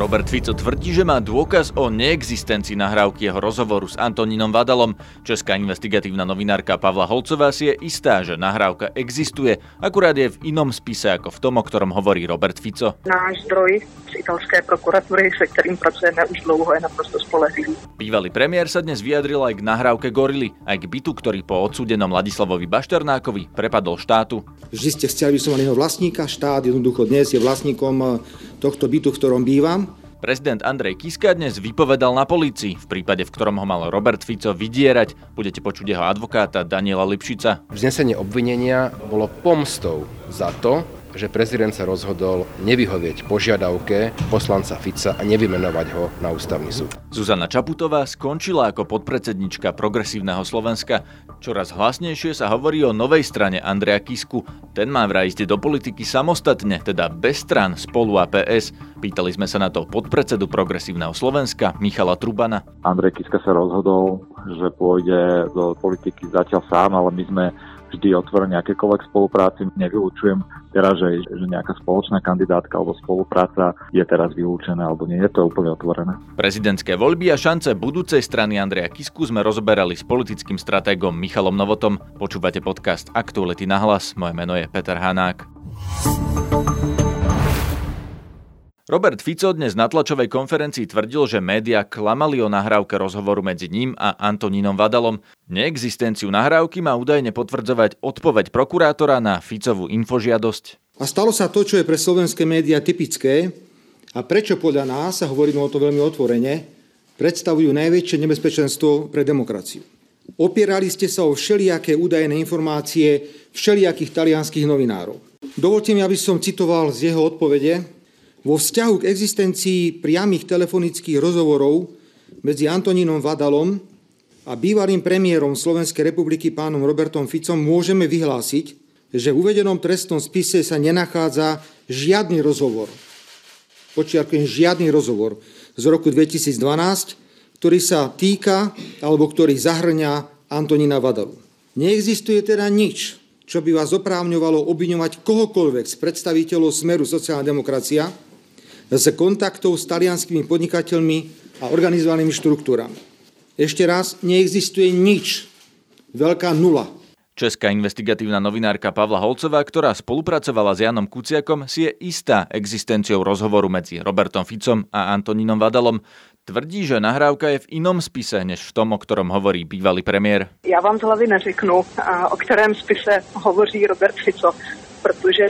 Robert Fico tvrdí, že má dôkaz o neexistencii nahrávky jeho rozhovoru s Antonínom Vadalom. Česká investigatívna novinárka Pavla Holcová si je istá, že nahrávka existuje, akurát je v inom spise ako v tom, o ktorom hovorí Robert Fico. Náš zdroj z italské prokuratúry, se ktorým pracujeme už dlouho, je naprosto spolehlivý. Bývalý premiér sa dnes vyjadril aj k nahrávke Gorily, aj k bytu, ktorý po odsúdenom Ladislavovi Bašternákovi prepadol štátu. Vždy ste chceli vysovaného vlastníka, štát jednoducho dnes je vlastníkom tohto bytu, v ktorom bývam. Prezident Andrej Kiska dnes vypovedal na polícii, v prípade, v ktorom ho mal Robert Fico vydierať. Budete počuť jeho advokáta Daniela Lipšica. Vznesenie obvinenia bolo pomstou za to, že prezident sa rozhodol nevyhovieť požiadavke poslanca Fica a nevymenovať ho na ústavný súd. Zuzana Čaputová skončila ako podpredsednička Progresívneho Slovenska. Čoraz hlasnejšie sa hovorí o novej strane Andreja Kisku. Ten má vraj ísť do politiky samostatne, teda bez stran spolu a PS. Pýtali sme sa na to podpredsedu Progresívneho Slovenska Michala Trubana. Andrej Kiska sa rozhodol, že pôjde do politiky zatiaľ sám, ale my sme vždy otvorení akékoľvek spolupráci. Nevylučujem teraz, že, že nejaká spoločná kandidátka alebo spolupráca je teraz vylúčená alebo nie je to úplne otvorené. Prezidentské voľby a šance budúcej strany Andreja Kisku sme rozoberali s politickým stratégom Michalom Novotom. Počúvate podcast Aktuality na hlas. Moje meno je Peter Hanák. Robert Fico dnes na tlačovej konferencii tvrdil, že média klamali o nahrávke rozhovoru medzi ním a Antonínom Vadalom. Neexistenciu nahrávky má údajne potvrdzovať odpoveď prokurátora na Ficovú infožiadosť. A stalo sa to, čo je pre slovenské médiá typické a prečo podľa nás, a hovoríme o to veľmi otvorene, predstavujú najväčšie nebezpečenstvo pre demokraciu. Opierali ste sa o všelijaké údajné informácie všelijakých talianských novinárov. Dovolte mi, aby som citoval z jeho odpovede, vo vzťahu k existencii priamých telefonických rozhovorov medzi Antonínom Vadalom a bývalým premiérom Slovenskej republiky pánom Robertom Ficom môžeme vyhlásiť, že v uvedenom trestnom spise sa nenachádza žiadny rozhovor, počiarkujem žiadny rozhovor z roku 2012, ktorý sa týka alebo ktorý zahrňa Antonína Vadalu. Neexistuje teda nič, čo by vás oprávňovalo obviňovať kohokoľvek z predstaviteľov Smeru sociálna demokracia, z kontaktov s talianskými podnikateľmi a organizovanými štruktúrami. Ešte raz, neexistuje nič. Veľká nula. Česká investigatívna novinárka Pavla Holcová, ktorá spolupracovala s Janom Kuciakom, si je istá existenciou rozhovoru medzi Robertom Ficom a Antonínom Vadalom. Tvrdí, že nahrávka je v inom spise, než v tom, o ktorom hovorí bývalý premiér. Já vám z hlavy neřeknu, o kterém spise hovoří Robert Fico protože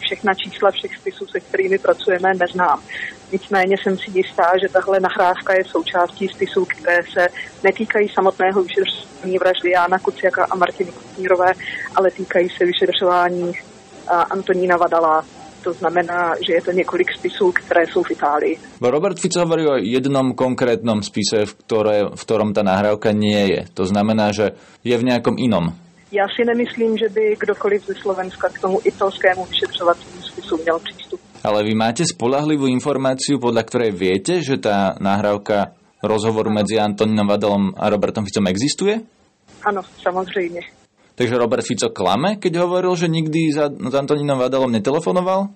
všechna čísla všech spisů, se kterými pracujeme, neznám. Nicméně jsem si jistá, že tahle nahrávka je součástí spisů, které se netýkají samotného vyšetřování vraždy Jána Kuciaka a Martiny Kutnírové, ale týkají se vyšetřování Antonína Vadala, to znamená, že je to několik spisů, které jsou v Itálii. Robert Fico hovorí o jednom konkrétnom spise, v, ktoré, v ktorom tá nahrávka nie je. To znamená, že je v nejakom inom. Já si nemyslím, že by kdokoliv ze Slovenska k tomu italskému vyšetřovacímu spisu měl přístup. Ale vy máte spolahlivú informáciu, podľa ktorej viete, že tá nahrávka rozhovoru medzi Antonínom Vadalom a Robertom Ficom existuje? Áno, samozrejme. Takže Robert Fico klame, keď hovoril, že nikdy za, s Antonínom Vadalom netelefonoval?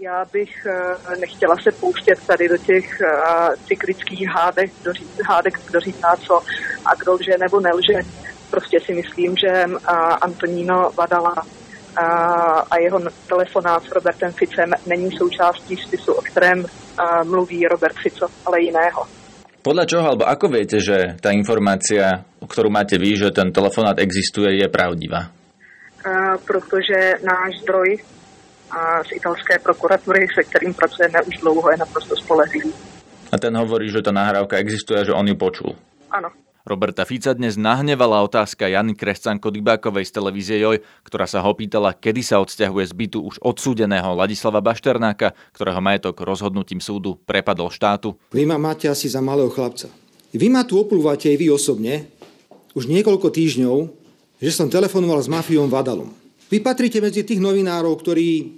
Já bych uh, nechtěla se pouštět tady do těch uh, cyklických hádek, kdo, ří, hádek, kdo říká co a kdo lže nebo nelže. Prostě si myslím, že Antoníno Vadala a jeho telefonát s Robertem Ficem není součástí spisu, o kterém mluví Robert Fico, ale jiného. Podľa čoho, alebo ako viete, že tá informácia, ktorú máte vy, že ten telefonát existuje, je pravdivá? Uh, protože náš zdroj uh, z italské prokuratury, se kterým pracujeme už dlouho, je naprosto spolehlivý. A ten hovorí, že tá nahrávka existuje a že on ju počul? Áno. Roberta Fica dnes nahnevala otázka Jany Krescanko Dybákovej z televízie Joj, ktorá sa ho pýtala, kedy sa odsťahuje z bytu už odsúdeného Ladislava Bašternáka, ktorého majetok rozhodnutím súdu prepadol štátu. Vy ma máte asi za malého chlapca. Vy ma tu oplúvate aj vy osobne už niekoľko týždňov, že som telefonoval s mafiom Vadalom. Vy patríte medzi tých novinárov, ktorí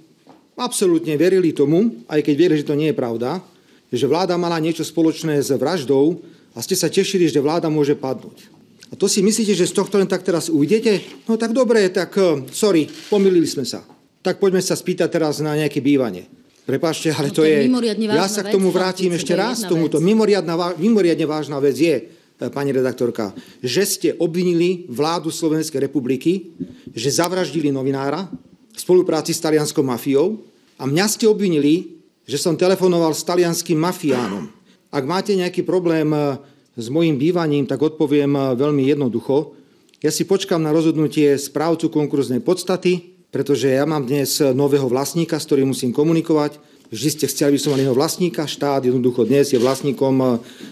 absolútne verili tomu, aj keď verili, že to nie je pravda, že vláda mala niečo spoločné s vraždou a ste sa tešili, že vláda môže padnúť. A to si myslíte, že z tohto len tak teraz ujdete? No tak dobre, tak uh, sorry, pomýlili sme sa. Tak poďme sa spýtať teraz na nejaké bývanie. Prepašte, ale no, to, to je... Ja sa k tomu vrátim ešte raz. Tomuto mimoriadna, mimoriadne vážna vec je, e, pani redaktorka, že ste obvinili vládu Slovenskej republiky, že zavraždili novinára v spolupráci s talianskou mafiou a mňa ste obvinili, že som telefonoval s talianským mafiánom. Ak máte nejaký problém e, s mojim bývaním, tak odpoviem e, veľmi jednoducho. Ja si počkam na rozhodnutie správcu konkurznej podstaty, pretože ja mám dnes nového vlastníka, s ktorým musím komunikovať. Vždy ste chceli, aby som mal jedného vlastníka. Štát jednoducho dnes je vlastníkom eh,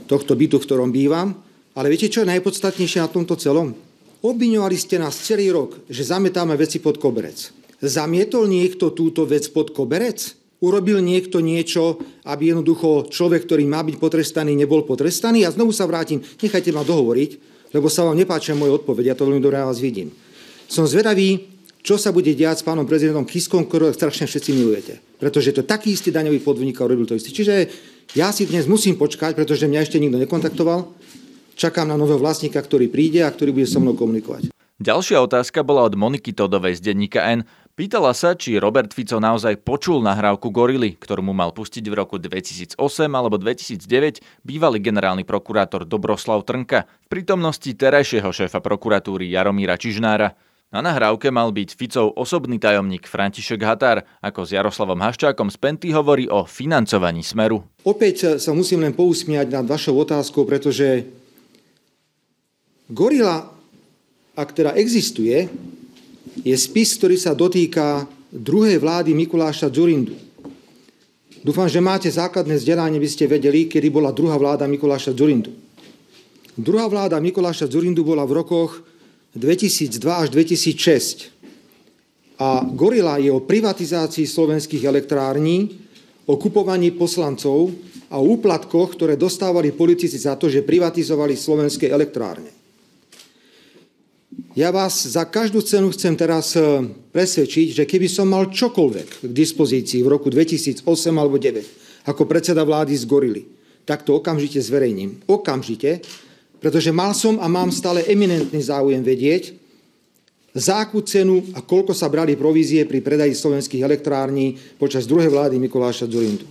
tohto bytu, v ktorom bývam. Ale viete, čo je najpodstatnejšie na tomto celom? Obviňovali ste nás celý rok, že zametáme veci pod koberec. Zamietol niekto túto vec pod koberec? Urobil niekto niečo, aby jednoducho človek, ktorý má byť potrestaný, nebol potrestaný? Ja znovu sa vrátim, nechajte ma dohovoriť, lebo sa vám nepáčia moje odpovede, ja to veľmi dobre vás vidím. Som zvedavý, čo sa bude diať s pánom prezidentom Kiskom, ktorého strašne všetci milujete. Pretože to taký istý daňový podvodník a robil to istý. Čiže ja si dnes musím počkať, pretože mňa ešte nikto nekontaktoval. Čakám na nového vlastníka, ktorý príde a ktorý bude so mnou komunikovať. Ďalšia otázka bola od Moniky Todovej z denníka N. Pýtala sa, či Robert Fico naozaj počul nahrávku Gorily, ktorú mu mal pustiť v roku 2008 alebo 2009 bývalý generálny prokurátor Dobroslav Trnka v prítomnosti terajšieho šéfa prokuratúry Jaromíra Čižnára. Na nahrávke mal byť Ficov osobný tajomník František Határ, ako s Jaroslavom Haščákom z Penty hovorí o financovaní Smeru. Opäť sa musím len pousmiať nad vašou otázkou, pretože Gorila, ak teda existuje, je spis, ktorý sa dotýka druhej vlády Mikuláša Dzurindu. Dúfam, že máte základné vzdelanie, by ste vedeli, kedy bola druhá vláda Mikuláša Dzurindu. Druhá vláda Mikuláša Dzurindu bola v rokoch 2002 až 2006. A Gorila je o privatizácii slovenských elektrární, o kupovaní poslancov a úplatkoch, ktoré dostávali politici za to, že privatizovali slovenské elektrárne. Ja vás za každú cenu chcem teraz e, presvedčiť, že keby som mal čokoľvek k dispozícii v roku 2008 alebo 2009 ako predseda vlády z Gorily, tak to okamžite zverejním. Okamžite, pretože mal som a mám stále eminentný záujem vedieť, za akú cenu a koľko sa brali provízie pri predaji slovenských elektrární počas druhej vlády Mikuláša Zurindu.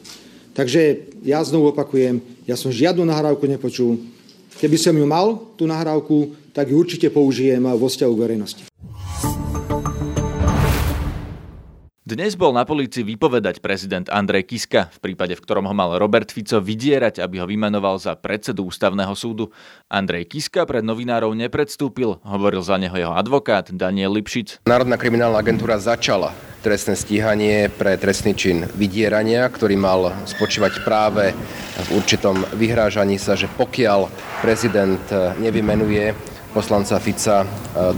Takže ja znovu opakujem, ja som žiadnu nahrávku nepočul. Keby som ju mal, tú nahrávku, tak ju určite použijem vo vzťahu k verejnosti. Dnes bol na polícii vypovedať prezident Andrej Kiska, v prípade, v ktorom ho mal Robert Fico vydierať, aby ho vymenoval za predsedu ústavného súdu. Andrej Kiska pred novinárov nepredstúpil, hovoril za neho jeho advokát Daniel Lipšic. Národná kriminálna agentúra začala trestné stíhanie pre trestný čin vydierania, ktorý mal spočívať práve v určitom vyhrážaní sa, že pokiaľ prezident nevymenuje poslanca Fica e,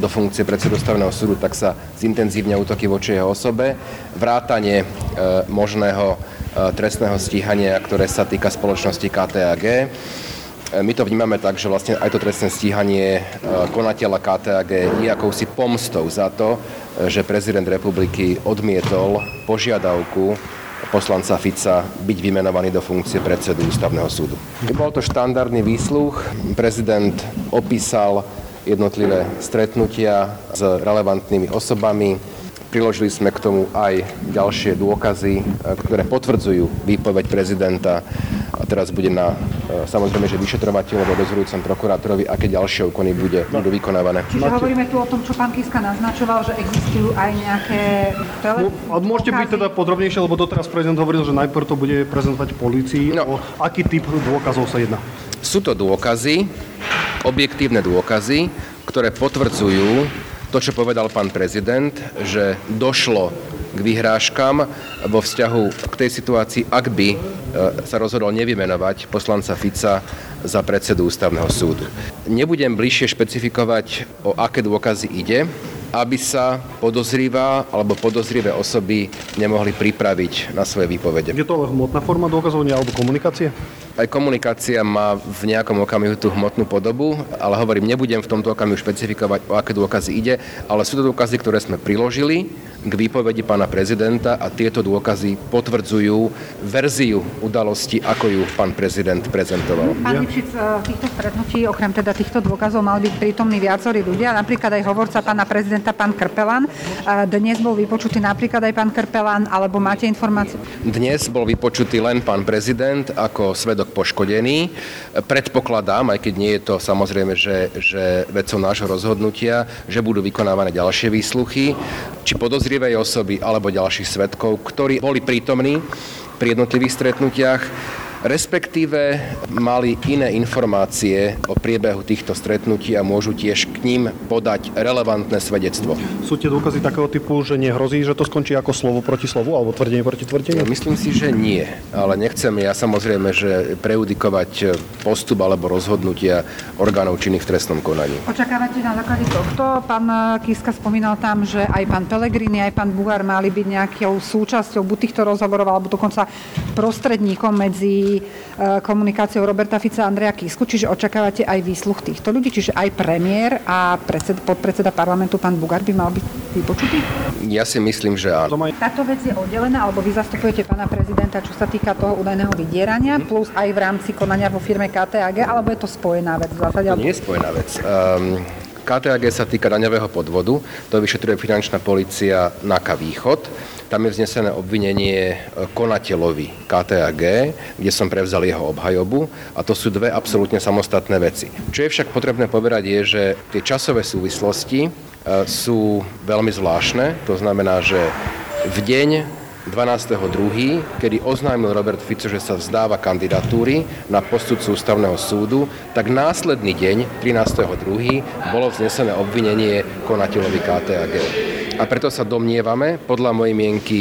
do funkcie predsedu ústavného súdu, tak sa zintenzívne útoky voči jeho osobe, vrátanie e, možného e, trestného stíhania, ktoré sa týka spoločnosti KTAG. My to vnímame tak, že vlastne aj to trestné stíhanie konateľa KTAG je akousi pomstou za to, že prezident republiky odmietol požiadavku poslanca Fica byť vymenovaný do funkcie predsedu ústavného súdu. Bol to štandardný výsluch. Prezident opísal jednotlivé stretnutia s relevantnými osobami. Priložili sme k tomu aj ďalšie dôkazy, e, ktoré potvrdzujú výpoveď prezidenta. A teraz bude na e, samozrejme, že vyšetrovateľ alebo dozorujúcom prokurátorovi, aké ďalšie úkony bude, budú vykonávané. Čiže Máte... hovoríme tu o tom, čo pán Kiska naznačoval, že existujú aj nejaké tele... No, môžete byť teda podrobnejšie, lebo doteraz prezident hovoril, že najprv to bude prezentovať policii. No. O aký typ dôkazov sa jedná? Sú to dôkazy, objektívne dôkazy, ktoré potvrdzujú to, čo povedal pán prezident, že došlo k vyhrážkam vo vzťahu k tej situácii, ak by e, sa rozhodol nevymenovať poslanca Fica za predsedu ústavného súdu. Nebudem bližšie špecifikovať, o aké dôkazy ide, aby sa podozrivá alebo podozrivé osoby nemohli pripraviť na svoje výpovede. Je to hmotná forma dokazovania alebo komunikácie? Aj komunikácia má v nejakom okamihu tú hmotnú podobu, ale hovorím, nebudem v tomto okamihu špecifikovať, o aké dôkazy ide, ale sú to dôkazy, ktoré sme priložili k výpovedi pána prezidenta a tieto dôkazy potvrdzujú verziu udalosti, ako ju pán prezident prezentoval. Pán Lipšic, v týchto stretnutí, okrem teda týchto dôkazov, mal byť prítomní viacerí ľudia, napríklad aj hovorca pána prezidenta, pán Krpelan. Dnes bol vypočutý napríklad aj pán Krpelan, alebo máte informáciu? Dnes bol vypočutý len pán prezident ako svedok poškodený. Predpokladám, aj keď nie je to samozrejme, že, že vecou nášho rozhodnutia, že budú vykonávané ďalšie výsluchy, či podozrivej osoby alebo ďalších svetkov, ktorí boli prítomní pri jednotlivých stretnutiach respektíve mali iné informácie o priebehu týchto stretnutí a môžu tiež k ním podať relevantné svedectvo. Sú tie dôkazy takého typu, že nehrozí, že to skončí ako slovo proti slovu alebo tvrdenie proti tvrdeniu? Myslím si, že nie, ale nechcem ja samozrejme, že preudikovať postup alebo rozhodnutia orgánov činných v trestnom konaní. Očakávate na základe tohto? Pán Kiska spomínal tam, že aj pán Pelegrini, aj pán Bugár mali byť nejakou súčasťou buď týchto rozhovorov, alebo dokonca prostredníkom medzi Eh, komunikáciou Roberta Fica a Andreja Kisku, čiže očakávate aj výsluch týchto ľudí, čiže aj premiér a predsed, podpredseda parlamentu pán Bugar by mal byť vypočutý? Ja si myslím, že áno. Táto vec je oddelená, alebo vy zastupujete pána prezidenta, čo sa týka toho údajného vydierania, plus aj v rámci konania vo firme KTAG, alebo je to spojená vec? To nie je spojená vec. Um, KTAG sa týka daňového podvodu, to vyšetruje finančná policia NAKA Východ tam je vznesené obvinenie e, konateľovi KTAG, kde som prevzal jeho obhajobu a to sú dve absolútne samostatné veci. Čo je však potrebné povedať je, že tie časové súvislosti e, sú veľmi zvláštne. To znamená, že v deň 12.2., kedy oznámil Robert Fico, že sa vzdáva kandidatúry na postupcu ústavného súdu, tak následný deň, 13.2., bolo vznesené obvinenie konateľovi KTAG. A preto sa domnievame, podľa mojej mienky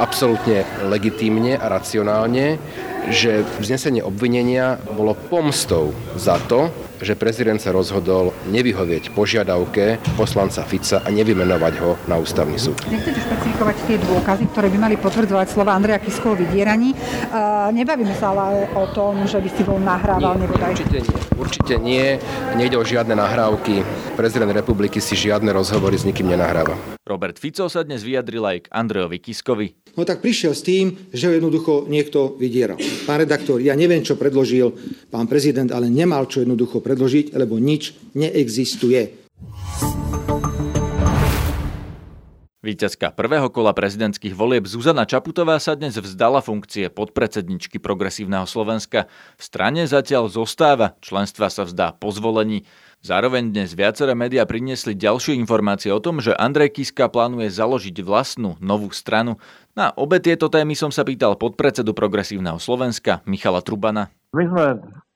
absolútne legitímne a racionálne, že vznesenie obvinenia bolo pomstou za to, že prezident sa rozhodol nevyhovieť požiadavke poslanca Fica a nevymenovať ho na ústavný súd. Nechcete špecifikovať tie dôkazy, ktoré by mali potvrdzovať slova Andreja Kiskova vydieraní. Uh, nebavíme sa ale o tom, že by si bol nahrával nie, nebodaj. Určite nie. Určite nie. Nejde o žiadne nahrávky. Prezident republiky si žiadne rozhovory s nikým nenahráva. Robert Fico sa dnes vyjadril aj k Andrejovi Kiskovi. No tak prišiel s tým, že ho jednoducho niekto vydieral. Pán redaktor, ja neviem, čo predložil pán prezident, ale nemal čo jednoducho predložiť, lebo nič neexistuje. Výťazka prvého kola prezidentských volieb Zuzana Čaputová sa dnes vzdala funkcie podpredsedničky Progresívneho Slovenska. V strane zatiaľ zostáva, členstva sa vzdá po zvolení. Zároveň dnes viaceré médiá priniesli ďalšie informácie o tom, že Andrej Kiska plánuje založiť vlastnú novú stranu. Na obe tieto témy som sa pýtal podpredsedu Progresívneho Slovenska Michala Trubana. My sme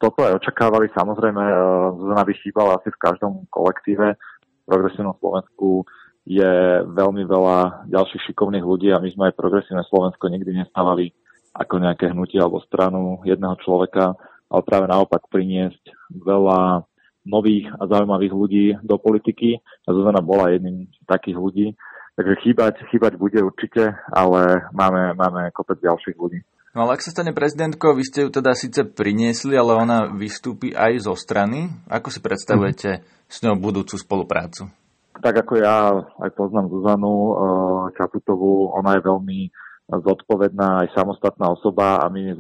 toto aj očakávali, samozrejme, e, Zuzana by chýbala asi v každom kolektíve. V Progresívnom Slovensku je veľmi veľa ďalších šikovných ľudí a my sme aj Progresívne Slovensko nikdy nestávali ako nejaké hnutie alebo stranu jedného človeka, ale práve naopak priniesť veľa nových a zaujímavých ľudí do politiky a Zuzana bola jedným z takých ľudí. Takže chýbať, chýbať bude určite, ale máme, máme kopec ďalších ľudí. No ale ak sa stane prezidentkou, vy ste ju teda síce priniesli, ale ona vystúpi aj zo strany. Ako si predstavujete mm. s ňou budúcu spoluprácu? Tak ako ja aj poznám Zuzanu eh, Čaputovú, ona je veľmi zodpovedná aj samostatná osoba a my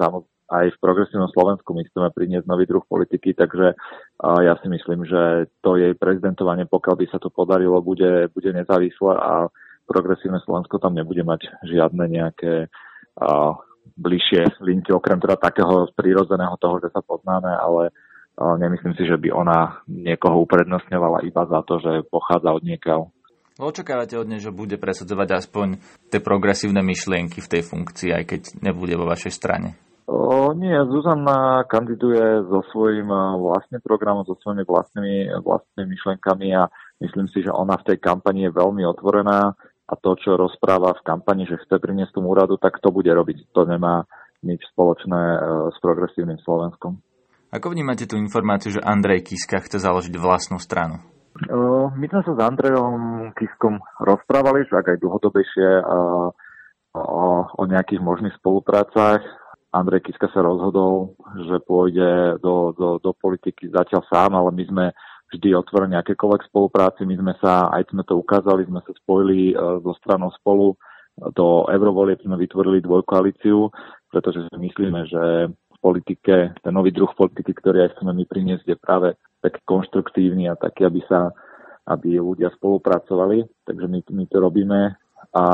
aj v progresívnom Slovensku my chceme priniesť nový druh politiky, takže ja si myslím, že to jej prezidentovanie, pokiaľ by sa to podarilo, bude, bude nezávislé a progresívne Slovensko tam nebude mať žiadne nejaké uh, bližšie linky, okrem teda takého prírodzeného toho, že sa poznáme, ale uh, nemyslím si, že by ona niekoho uprednostňovala iba za to, že pochádza od niekiaľ. Očakávate od nej, že bude presadzovať aspoň tie progresívne myšlienky v tej funkcii, aj keď nebude vo vašej strane? O, nie, Zuzana kandiduje so svojím vlastným programom, so svojimi vlastnými, vlastnými myšlenkami a myslím si, že ona v tej kampani je veľmi otvorená a to, čo rozpráva v kampani, že chce priniesť tomu úradu, tak to bude robiť. To nemá nič spoločné e, s progresívnym Slovenskom. Ako vnímate tú informáciu, že Andrej Kiska chce založiť vlastnú stranu? My sme sa s Andrejom Kiskom rozprávali, že ak aj dlhodobejšie o, o nejakých možných spoluprácach Andrej Kiska sa rozhodol, že pôjde do, do, do politiky zatiaľ sám, ale my sme vždy otvorení akékoľvek spolupráci. My sme sa, aj sme to ukázali, sme sa spojili uh, so stranou spolu do eurovolieb sme vytvorili dvojkoalíciu, pretože myslíme, že v politike, ten nový druh politiky, ktorý aj chceme my priniesť, je práve taký konštruktívny a taký, aby sa aby ľudia spolupracovali. Takže my, my to robíme a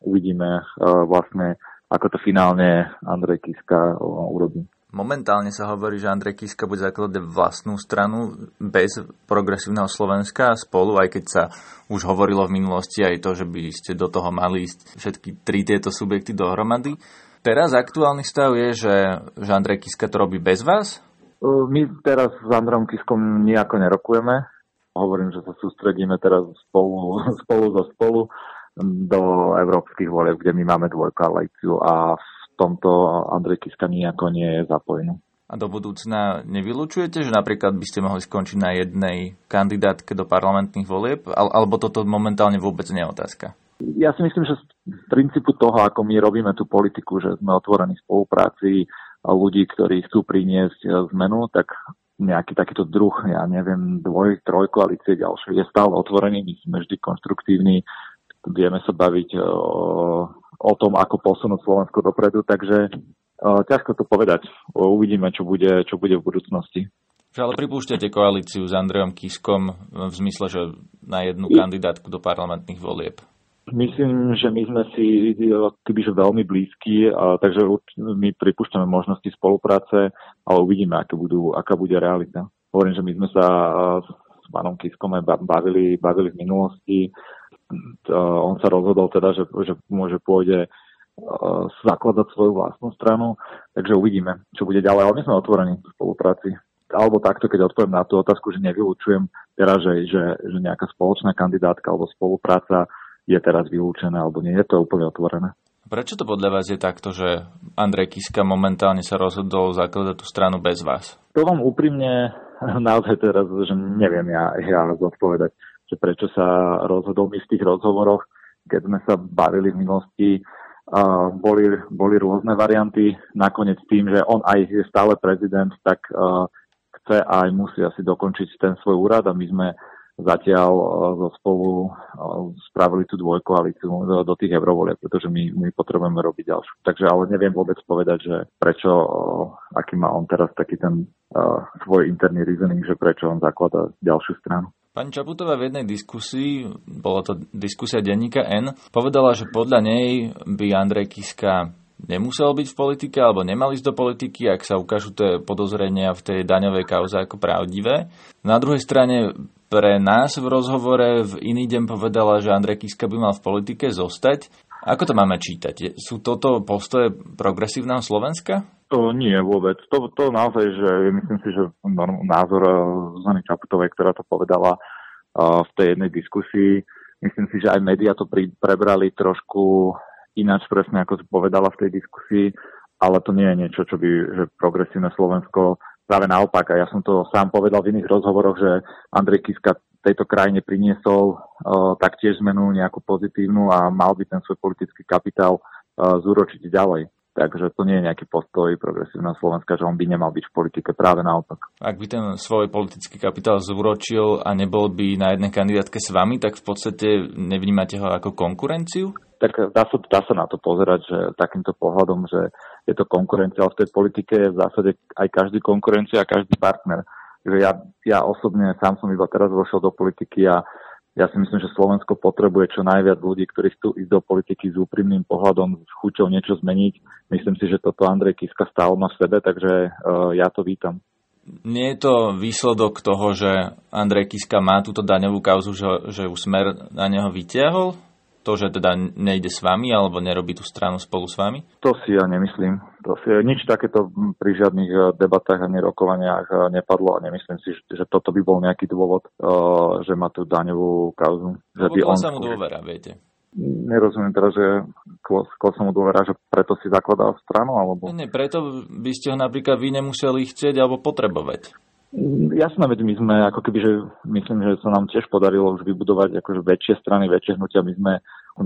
uvidíme uh, vlastne, ako to finálne Andrej Kiska uh, urobí. Momentálne sa hovorí, že Andrej Kiska bude zakladať vlastnú stranu bez progresívneho Slovenska spolu, aj keď sa už hovorilo v minulosti aj to, že by ste do toho mali ísť všetky tri tieto subjekty dohromady. Teraz aktuálny stav je, že, že Andrej Kiska to robí bez vás? My teraz s Androm Kiskom nejako nerokujeme. Hovorím, že sa sústredíme teraz spolu, spolu zo spolu do európskych volieb, kde my máme dvojkoalíciu a v tomto Andrej Kiska nejako nie je zapojený. A do budúcna nevylučujete, že napríklad by ste mohli skončiť na jednej kandidátke do parlamentných volieb? Alebo toto momentálne vôbec nie je otázka? Ja si myslím, že z princípu toho, ako my robíme tú politiku, že sme otvorení spolupráci ľudí, ktorí chcú priniesť e, zmenu, tak nejaký takýto druh, ja neviem, dvoj, troj koalície ďalšie je stále otvorený, my sme vždy konstruktívni, vieme sa baviť o o tom, ako posunúť Slovensko dopredu, takže uh, ťažko to povedať. Uvidíme, čo bude, čo bude v budúcnosti. Ale pripúšťate koalíciu s Andrejom Kiskom v zmysle, že na jednu kandidátku do parlamentných volieb? Myslím, že my sme si kebyže veľmi blízki, a, takže my pripúšťame možnosti spolupráce, ale uvidíme, aká, budú, aká bude realita. Hovorím, že my sme sa s pánom Kiskom aj bavili, bavili v minulosti on sa rozhodol teda, že, že môže pôjde zakladať svoju vlastnú stranu, takže uvidíme, čo bude ďalej, ale my sme otvorení v spolupráci. Alebo takto, keď odpoviem na tú otázku, že nevylučujem teraz, že, že, že nejaká spoločná kandidátka alebo spolupráca je teraz vylúčená, alebo nie je to úplne otvorené. Prečo to podľa vás je takto, že Andrej Kiska momentálne sa rozhodol zakladať tú stranu bez vás? To vám úprimne naozaj teraz, že neviem ja, ja zodpovedať že prečo sa rozhodol my v tých rozhovoroch, keď sme sa bavili v minulosti, uh, boli, boli rôzne varianty. Nakoniec tým, že on aj je stále prezident, tak uh, chce a aj musí asi dokončiť ten svoj úrad a my sme zatiaľ zo spolu spravili tú dvojkoalíciu do, tých eurovolieb, pretože my, my potrebujeme robiť ďalšiu. Takže ale neviem vôbec povedať, že prečo, aký má on teraz taký ten uh, svoj interný reasoning, že prečo on zaklada ďalšiu stranu. Pani Čaputová v jednej diskusii, bola to diskusia denníka N, povedala, že podľa nej by Andrej Kiska nemusel byť v politike alebo nemal ísť do politiky, ak sa ukážu tie podozrenia v tej daňovej kauze ako pravdivé. Na druhej strane pre nás v rozhovore v iný deň povedala, že Andrej Kiska by mal v politike zostať. Ako to máme čítať? Sú toto postoje progresívneho Slovenska? To nie vôbec. To, to naozaj, že myslím si, že názor eh, Zuzany Čaputovej, ktorá to povedala uh, v tej jednej diskusii, myslím si, že aj médiá to pri, prebrali trošku ináč presne, ako si povedala v tej diskusii, ale to nie je niečo, čo by že progresívne Slovensko práve naopak. A ja som to sám povedal v iných rozhovoroch, že Andrej Kiska tejto krajine priniesol uh, taktiež zmenu nejakú pozitívnu a mal by ten svoj politický kapitál uh, zúročiť ďalej. Takže to nie je nejaký postoj progresívneho Slovenska, že on by nemal byť v politike, práve naopak. Ak by ten svoj politický kapitál zúročil a nebol by na jednej kandidátke s vami, tak v podstate nevnímate ho ako konkurenciu? Tak dá sa, dá sa na to pozerať, že takýmto pohľadom, že je to konkurencia, ale v tej politike je v zásade aj každý konkurencia a každý partner. Že ja, ja osobne sám som iba teraz vošiel do politiky a ja si myslím, že Slovensko potrebuje čo najviac ľudí, ktorí chcú ísť do politiky s úprimným pohľadom, s chuťou niečo zmeniť. Myslím si, že toto Andrej Kiska stále má v sebe, takže uh, ja to vítam. Nie je to výsledok toho, že Andrej Kiska má túto daňovú kauzu, že, že už smer na neho vytiahol? To, že teda nejde s vami alebo nerobí tú stranu spolu s vami? To si ja nemyslím. To si, nič takéto pri žiadnych eh, debatách a nerokovaniach eh, nepadlo a nemyslím si, že toto by bol nejaký dôvod, eh, že má tú daňovú kauzu. Že by on... sa mu dôvera, viete. Nerozumiem teraz, že sa mu dôvera, že preto si zakladal stranu, alebo... Nie, preto by ste ho napríklad vy nemuseli chcieť alebo potrebovať. Jasné, veď my sme ako keby, že myslím, že sa nám tiež podarilo už vybudovať akože väčšie strany, väčšie hnutia. My sme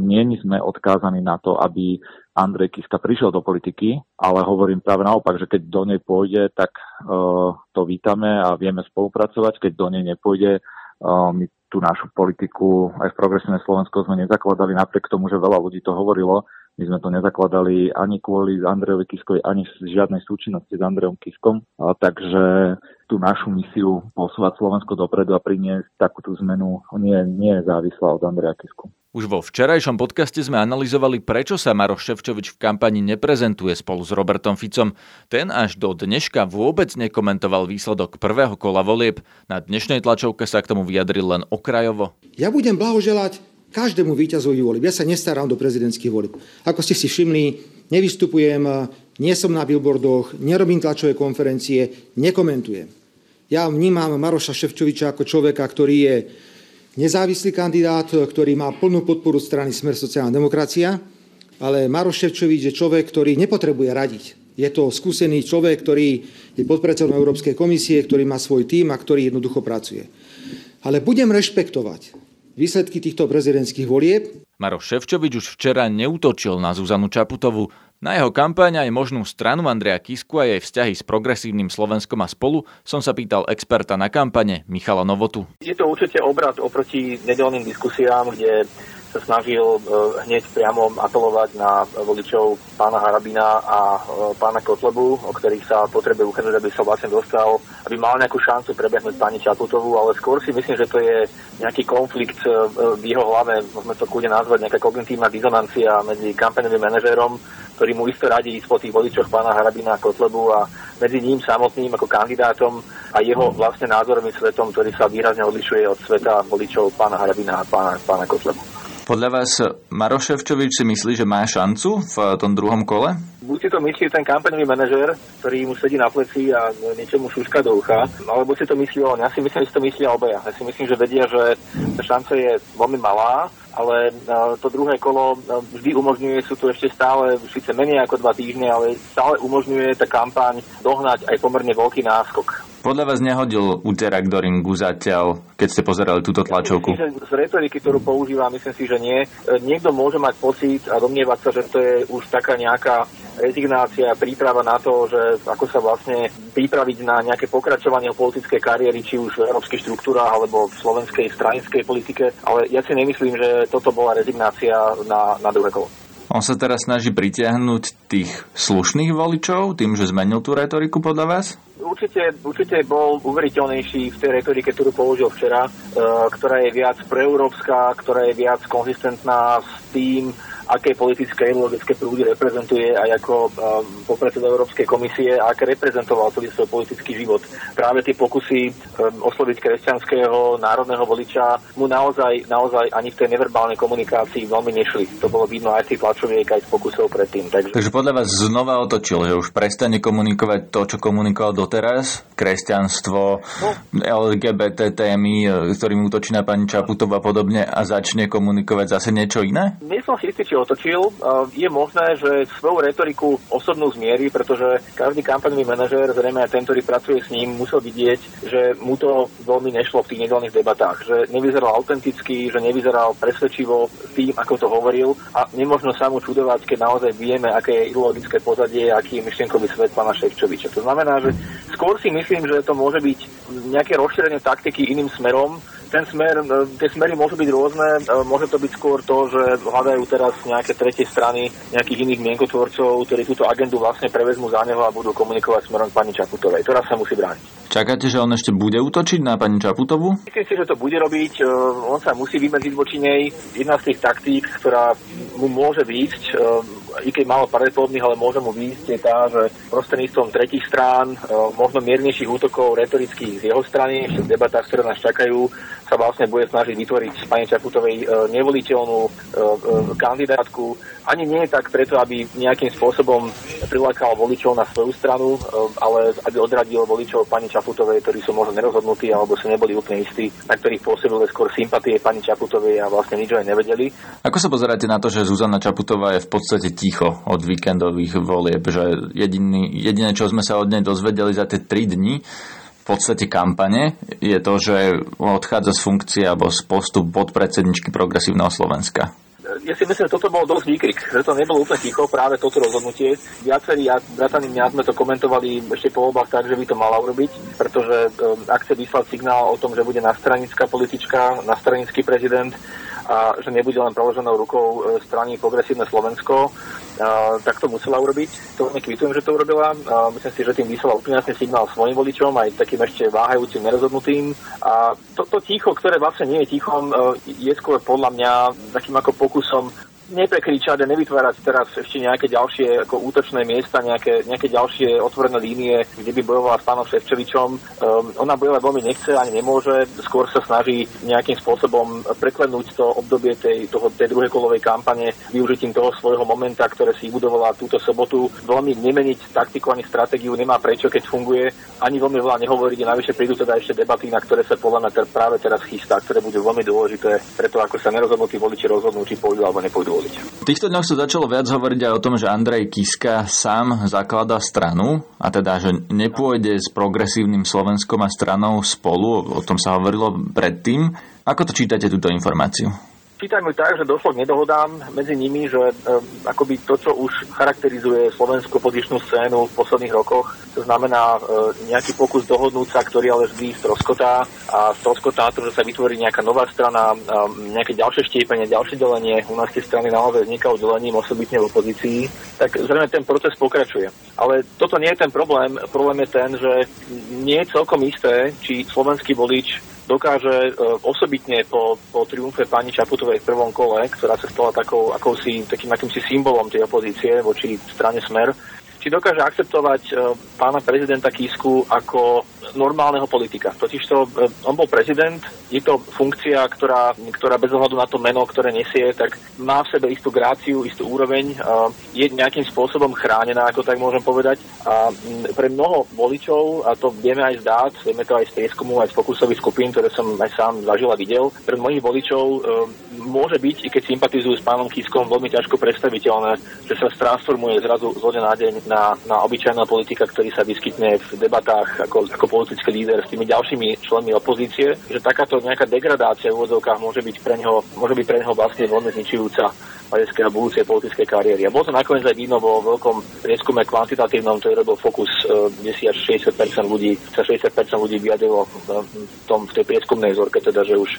nie sme odkázaní na to, aby Andrej Kiska prišiel do politiky, ale hovorím práve naopak, že keď do nej pôjde, tak uh, to vítame a vieme spolupracovať. Keď do nej nepôjde, uh, my tú našu politiku aj v progresívne Slovensko sme nezakladali napriek tomu, že veľa ľudí to hovorilo. My sme to nezakladali ani kvôli Andrejovi Kiskovi, ani z žiadnej súčinnosti s Andrejom Kiskom. A, takže tú našu misiu posúvať Slovensko dopredu a priniesť takúto zmenu nie, nie je závislá od Andreja Kisku. Už vo včerajšom podcaste sme analyzovali, prečo sa Maroš Ševčovič v kampani neprezentuje spolu s Robertom Ficom. Ten až do dneška vôbec nekomentoval výsledok prvého kola volieb. Na dnešnej tlačovke sa k tomu vyjadril len okrajovo. Ja budem blahoželať každému víťazovi volieb. Ja sa nestarám do prezidentských volieb. Ako ste si všimli, nevystupujem, nie som na billboardoch, nerobím tlačové konferencie, nekomentujem. Ja vnímam Maroša Ševčoviča ako človeka, ktorý je nezávislý kandidát, ktorý má plnú podporu strany Smer sociálna demokracia, ale Maroš Ševčovič je človek, ktorý nepotrebuje radiť. Je to skúsený človek, ktorý je podpredsedom Európskej komisie, ktorý má svoj tým a ktorý jednoducho pracuje. Ale budem rešpektovať výsledky týchto prezidentských volieb. Maroš Ševčovič už včera neutočil na Zuzanu Čaputovu. Na jeho kampaň aj možnú stranu Andreja Kisku a jej vzťahy s progresívnym Slovenskom a spolu som sa pýtal experta na kampane Michala Novotu. Je to určite obrad oproti nedelným diskusiám, kde sa snažil e, hneď priamo apelovať na voličov pána Harabina a e, pána Kotlebu, o ktorých sa potrebuje ukázať, aby sa vlastne dostal, aby mal nejakú šancu prebehnúť pani Čaputovú, ale skôr si myslím, že to je nejaký konflikt e, v jeho hlave, môžeme to kľudne nazvať nejaká kognitívna dizonancia medzi kampaňovým manažérom, ktorý mu isto radí ísť po tých voličoch pána Harabina a Kotlebu a medzi ním samotným ako kandidátom a jeho vlastne názorovým svetom, ktorý sa výrazne odlišuje od sveta voličov pána Harabina a pána, pána Kotlebu. Podľa vás Maroš Ševčovič si myslí, že má šancu v tom druhom kole? Buď si to myslí ten kampaňový manažer, ktorý mu sedí na pleci a niečomu šuška do ucha, alebo si to myslí on. Ja si myslím, že si to myslia obaja. Ja si myslím, že vedia, že tá šanca je veľmi malá, ale to druhé kolo vždy umožňuje, sú tu ešte stále, síce menej ako dva týždne, ale stále umožňuje tá kampaň dohnať aj pomerne veľký náskok. Podľa vás nehodil úterak do ringu zatiaľ, keď ste pozerali túto tlačovku? Myslím, z retoriky, ktorú používa, myslím si, že nie. Niekto môže mať pocit a domnievať sa, že to je už taká nejaká rezignácia, príprava na to, že ako sa vlastne pripraviť na nejaké pokračovanie politickej kariéry, či už v európskych štruktúrách alebo v slovenskej stranickej politike. Ale ja si nemyslím, že toto bola rezignácia na, na druhé kolo. On sa teraz snaží pritiahnuť tých slušných voličov tým, že zmenil tú retoriku podľa vás? Určite, určite bol uveriteľnejší v tej retorike, ktorú použil včera, e, ktorá je viac preeurópska, ktorá je viac konzistentná s tým, aké politické ideologické prúdy reprezentuje aj ako um, popredseda Európskej komisie a aké reprezentoval celý svoj politický život. Práve tie pokusy um, osloviť kresťanského národného voliča mu naozaj, naozaj ani v tej neverbálnej komunikácii veľmi nešli. To bolo vidno aj z tých tlačoviek, aj z pokusov predtým. Takže... Takže podľa vás znova otočil, že už prestane komunikovať to, čo komunikoval doteraz, kresťanstvo, no. LGBT témy, ktorým útočí na pani Čaputová a podobne a začne komunikovať zase niečo iné? Nie som si istý, či otočil. Je možné, že svoju retoriku osobnú zmiery, pretože každý kampaňový manažér, zrejme aj ten, ktorý pracuje s ním, musel vidieť, že mu to veľmi nešlo v tých nedelných debatách, že nevyzeral autenticky, že nevyzeral presvedčivo tým, ako to hovoril a nemožno sa mu čudovať, keď naozaj vieme, aké je ideologické pozadie, aký je myšlienkový svet pána Ševčoviča. To znamená, že skôr si myslím, že to môže byť nejaké rozšírenie taktiky iným smerom, ten smer, e, tie smery môžu byť rôzne, e, môže to byť skôr to, že hľadajú teraz nejaké tretie strany nejakých iných mienkotvorcov, ktorí túto agendu vlastne prevezmú za neho a budú komunikovať smerom pani Čaputovej. To raz sa musí brániť. Čakáte, že on ešte bude útočiť na pani Čaputovú? Myslím si, že to bude robiť. E, on sa musí vymedziť voči nej. Jedna z tých taktík, ktorá mu môže výjsť, i keď málo pravdepodobných, ale môže mu výjsť, je tá, že prostredníctvom tretich strán, možno miernejších útokov retorických z jeho strany, v debatách, ktoré nás čakajú, sa vlastne bude snažiť vytvoriť z pani Čaputovej e, nevoliteľnú e, e, kandidátku. Ani nie je tak preto, aby nejakým spôsobom prilákal voličov na svoju stranu, ale aby odradil voličov pani Čaputovej, ktorí sú možno nerozhodnutí alebo sú neboli úplne istí, na ktorých pôsobili skôr sympatie pani Čaputovej a vlastne nič aj nevedeli. Ako sa pozeráte na to, že Zuzana Čaputová je v podstate ticho od víkendových volieb, že jediný, jediné, čo sme sa od nej dozvedeli za tie tri dni, podstate kampane je to, že odchádza z funkcie alebo z postup podpredsedničky Progresívneho Slovenska. ja si myslím, že toto bol dosť výkrik, že to nebolo úplne ticho, práve toto rozhodnutie. Viacerí, ja, bratani mňa sme to komentovali ešte po voľbách tak, že by to mala urobiť, pretože um, ak chce vyslať signál o tom, že bude nastranická politička, nastranický prezident, a že nebude len preloženou rukou e, strany Progresívne Slovensko, tak to musela urobiť. To veľmi kvitujem, že to urobila. Myslím si, že tým vyslala úplne jasný signál svojim voličom, aj takým ešte váhajúcim, nerozhodnutým. A to, ticho, ktoré vlastne nie je tichom, e, je skôr podľa mňa takým ako pokusom neprekričať a nevytvárať teraz ešte nejaké ďalšie ako útočné miesta, nejaké, nejaké ďalšie otvorené línie, kde by bojovala s pánom Ševčevičom. Um, ona bojovať veľmi nechce ani nemôže, skôr sa snaží nejakým spôsobom preklenúť to obdobie tej, toho, tej druhej kolovej kampane využitím toho svojho momenta, ktoré si budovala túto sobotu. Veľmi nemeniť taktiku ani stratégiu nemá prečo, keď funguje. Ani veľmi veľa nehovoriť, navyše prídu teda ešte debaty, na ktoré sa podľa mňa práve teraz chystá, ktoré budú veľmi dôležité preto, ako sa nerozhodnutí voliči rozhodnú, či pôjdu alebo nepôjdu voliť. V týchto dňoch sa začalo viac hovoriť aj o tom, že Andrej Kiska sám zakladá stranu a teda, že nepôjde s progresívnym Slovenskom a stranou spolu, o tom sa hovorilo predtým. Ako to čítate túto informáciu? Čítam ju tak, že došlo k nedohodám medzi nimi, že e, akoby to, čo už charakterizuje slovenskú pozičnú scénu v posledných rokoch, to znamená e, nejaký pokus dohodnúť sa, ktorý ale vždy stroskotá a stroskotá to, že sa vytvorí nejaká nová strana, e, nejaké ďalšie štiepenie, ďalšie delenie. U nás tie strany naozaj vznikajú delením osobitne v opozícii. Tak zrejme ten proces pokračuje. Ale toto nie je ten problém. Problém je ten, že nie je celkom isté, či slovenský volič dokáže e, osobitne po, po triumfe pani Čaputovej v prvom kole, ktorá sa stala takou, akousi, takým akýmsi symbolom tej opozície voči strane Smer, či dokáže akceptovať e, pána prezidenta Kisku ako normálneho politika. Totižto e, on bol prezident, je to funkcia, ktorá, ktorá bez ohľadu na to meno, ktoré nesie, tak má v sebe istú gráciu, istú úroveň, je nejakým spôsobom chránená, ako tak môžem povedať. A pre mnoho voličov, a to vieme aj zdáť, vieme to aj z prieskumu, aj z fokusových skupín, ktoré som aj sám zažil a videl, pre mnohých voličov e, môže byť, i keď sympatizujú s pánom Kiskom, veľmi ťažko predstaviteľné, že sa transformuje zrazu dňa na deň na, na obyčajného politika, ktorý sa vyskytne v debatách ako, ako politický líder s tými ďalšími členmi opozície, že takáto nejaká degradácia v úvodzovkách môže byť pre ňoho, môže byť pre ňoho vlastne veľmi zničujúca hľadiska budúcej politickej kariéry. A bolo to nakoniec aj vidno vo veľkom prieskume kvantitatívnom, ktorý robil Focus, e, kde si až 60% ľudí, sa 60% ľudí vyjadrilo v, tom, v tej prieskumnej vzorke, teda, že už e,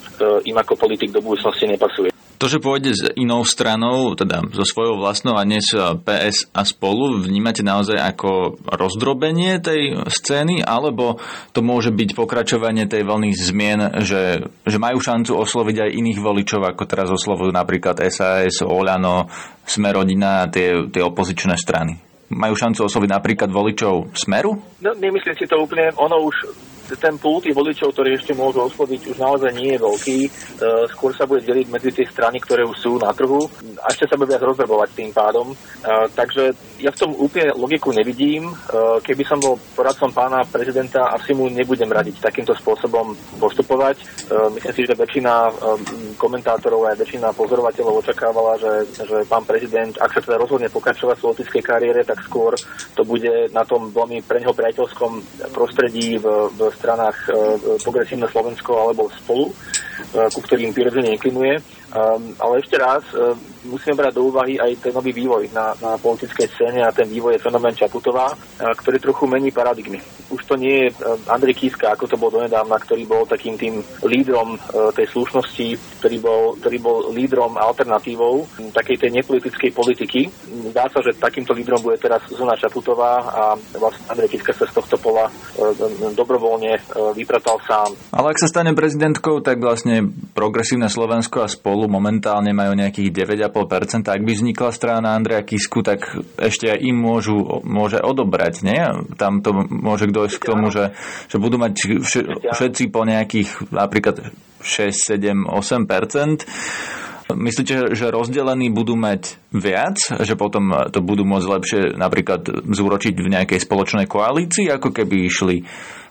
im ako politik do budúcnosti nepasuje. To, že pôjde s inou stranou, teda so svojou vlastnou a dnes PS a spolu, vnímate naozaj ako rozdrobenie tej scény, alebo to môže byť pokračovanie tej vlny zmien, že, že majú šancu osloviť aj iných voličov, ako teraz oslovujú napríklad SAS, Oľano, Smerodina a tie, tie opozičné strany? Majú šancu osloviť napríklad voličov Smeru? No, nemyslím si to úplne. Ono už ten púl tých voličov, ktorí ešte môžu osloviť, už naozaj nie je veľký. E, skôr sa bude deliť medzi tie strany, ktoré už sú na trhu a ešte sa bude viac rozvrbovať tým pádom. E, takže ja v tom úplne logiku nevidím. E, keby som bol poradcom pána prezidenta, asi mu nebudem radiť takýmto spôsobom postupovať. Myslím si, že väčšina komentátorov a väčšina pozorovateľov očakávala, že, že pán prezident, ak sa teda rozhodne pokračovať v politickej kariére, tak skôr to bude na tom veľmi pre priateľskom prostredí v, v stranách e, Progresívne Slovensko alebo Spolu, e, ku ktorým prirodzene inklinuje. Um, ale ešte raz, um, musíme brať do úvahy aj ten nový vývoj na, na politickej scéne a ten vývoj je fenomén Čaputová, ktorý trochu mení paradigmy. Už to nie je uh, Andrej Kiska, ako to bol donedávna, ktorý bol takým tým lídrom uh, tej slušnosti, ktorý bol, ktorý bol lídrom alternatívou takej tej nepolitickej politiky. Zdá sa, že takýmto lídrom bude teraz Zona Čaputová a vlastne Andrej Kiska sa z tohto pola uh, dobrovoľne uh, vypratal sám. Ale ak sa stane prezidentkou, tak vlastne progresívne Slovensko a spolu spolu momentálne majú nejakých 9,5%. Ak by vznikla strana Andreja Kisku, tak ešte aj im môžu, môže odobrať. Nie? Tam to môže dojsť k tomu, že, že budú mať všetci po nejakých napríklad 6, 7, 8%. Myslíte, že rozdelení budú mať viac, že potom to budú môcť lepšie napríklad zúročiť v nejakej spoločnej koalícii, ako keby išli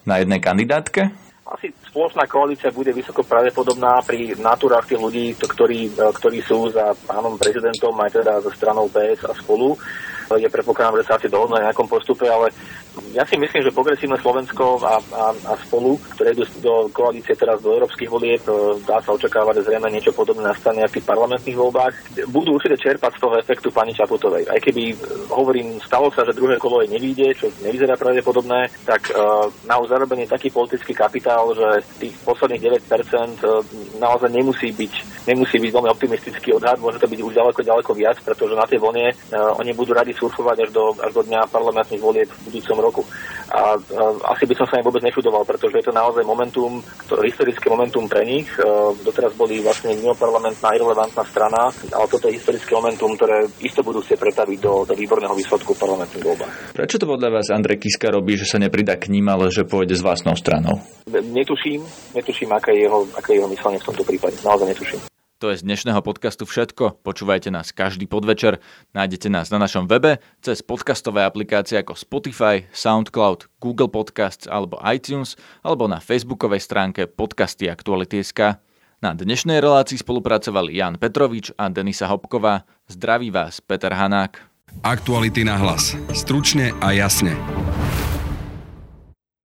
na jednej kandidátke? Asi spoločná koalícia bude vysoko pravdepodobná pri natúrach tých ľudí, ktorí, e, ktorí sú za pánom prezidentom aj teda za stranou PS a spolu. je predpokladám, že sa asi dohodnú na nejakom postupe, ale ja si myslím, že progresívne Slovensko a, a, a spolu, ktoré idú do koalície teraz do európskych volieb, e, dá sa očakávať, že zrejme niečo podobné nastane v tých parlamentných voľbách, budú určite čerpať z toho efektu pani Čaputovej. Aj keby, e, hovorím, stalo sa, že druhé kolo jej nevíde, čo nevyzerá pravdepodobné, tak uh, naozaj zarobenie taký politický kapitál, že tých posledných 9% uh, naozaj nemusí byť, nemusí byť veľmi optimistický odhad, môže to byť už ďaleko, ďaleko viac, pretože na tej vlne uh, oni budú radi surfovať až do, až do dňa parlamentných volieb v budúcom roku. A, a asi by som sa im vôbec nečudoval, pretože je to naozaj momentum, to historické momentum pre nich. E, doteraz boli vlastne mimoparlamentná irrelevantná strana, ale toto je historické momentum, ktoré isto budú chcieť pretaviť do, do výborného výsledku parlamentných voľbách. Prečo to podľa vás Andrej Kiska robí, že sa nepridá k ním, ale že pôjde s vlastnou stranou? Netuším, netuším, aké je jeho, aké je jeho myslenie v tomto prípade. Naozaj netuším. To je z dnešného podcastu všetko. Počúvajte nás každý podvečer. Nájdete nás na našom webe cez podcastové aplikácie ako Spotify, SoundCloud, Google Podcasts alebo iTunes alebo na facebookovej stránke podcasty Aktuality.sk. Na dnešnej relácii spolupracovali Jan Petrovič a Denisa Hopková. Zdraví vás Peter Hanák. Aktuality na hlas. Stručne a jasne.